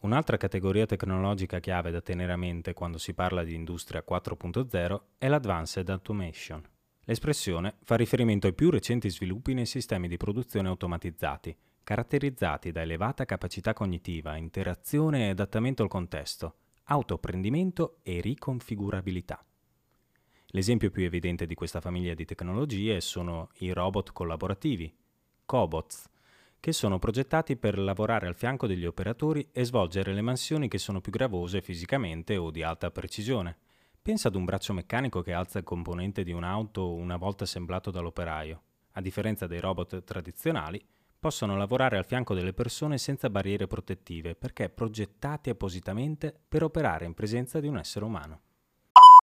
Un'altra categoria tecnologica chiave da tenere a mente quando si parla di industria 4.0 è l'Advanced Automation. L'espressione fa riferimento ai più recenti sviluppi nei sistemi di produzione automatizzati, caratterizzati da elevata capacità cognitiva, interazione e adattamento al contesto, autoapprendimento e riconfigurabilità. L'esempio più evidente di questa famiglia di tecnologie sono i robot collaborativi, cobots, che sono progettati per lavorare al fianco degli operatori e svolgere le mansioni che sono più gravose fisicamente o di alta precisione. Pensa ad un braccio meccanico che alza il componente di un'auto una volta assemblato dall'operaio. A differenza dei robot tradizionali, possono lavorare al fianco delle persone senza barriere protettive perché progettati appositamente per operare in presenza di un essere umano.